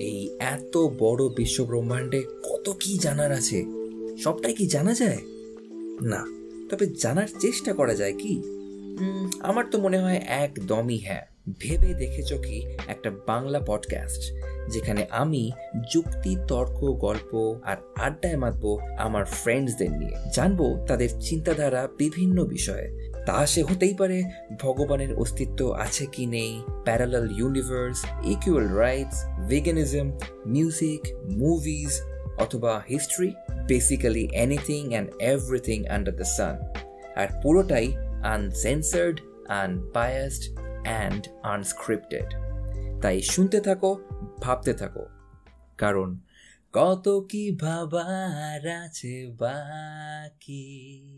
এই এত বড় বিশ্বব্রহ্মাণ্ডে কত কি জানার আছে? সবটাই কি জানা যায়? না, তবে জানার চেষ্টা করা যায় কি? আমার তো মনে হয় একদমই হ্যাঁ। ভেবে দেখেছ কি? একটা বাংলা পডকাস্ট যেখানে আমি যুক্তি, তর্ক, গল্প আর আড্ডায় মাতবো আমার ফ্রেন্ডসদের নিয়ে। জানব তাদের চিন্তাধারা বিভিন্ন বিষয়ে। তা সে হতেই পারে ভগবানের অস্তিত্ব আছে কি নেই। Parallel universe equal rights veganism music movies অথবা history basically anything and everything under the sun আর পুরোটাই আনসেন্সার্ড আনবায়াসড অ্যান্ড আনস্ক্রিপ্টেড তাই শুনতে থাকো, ভাবতে থাকো। কারণ কত কি ভাবার আছে বাকি।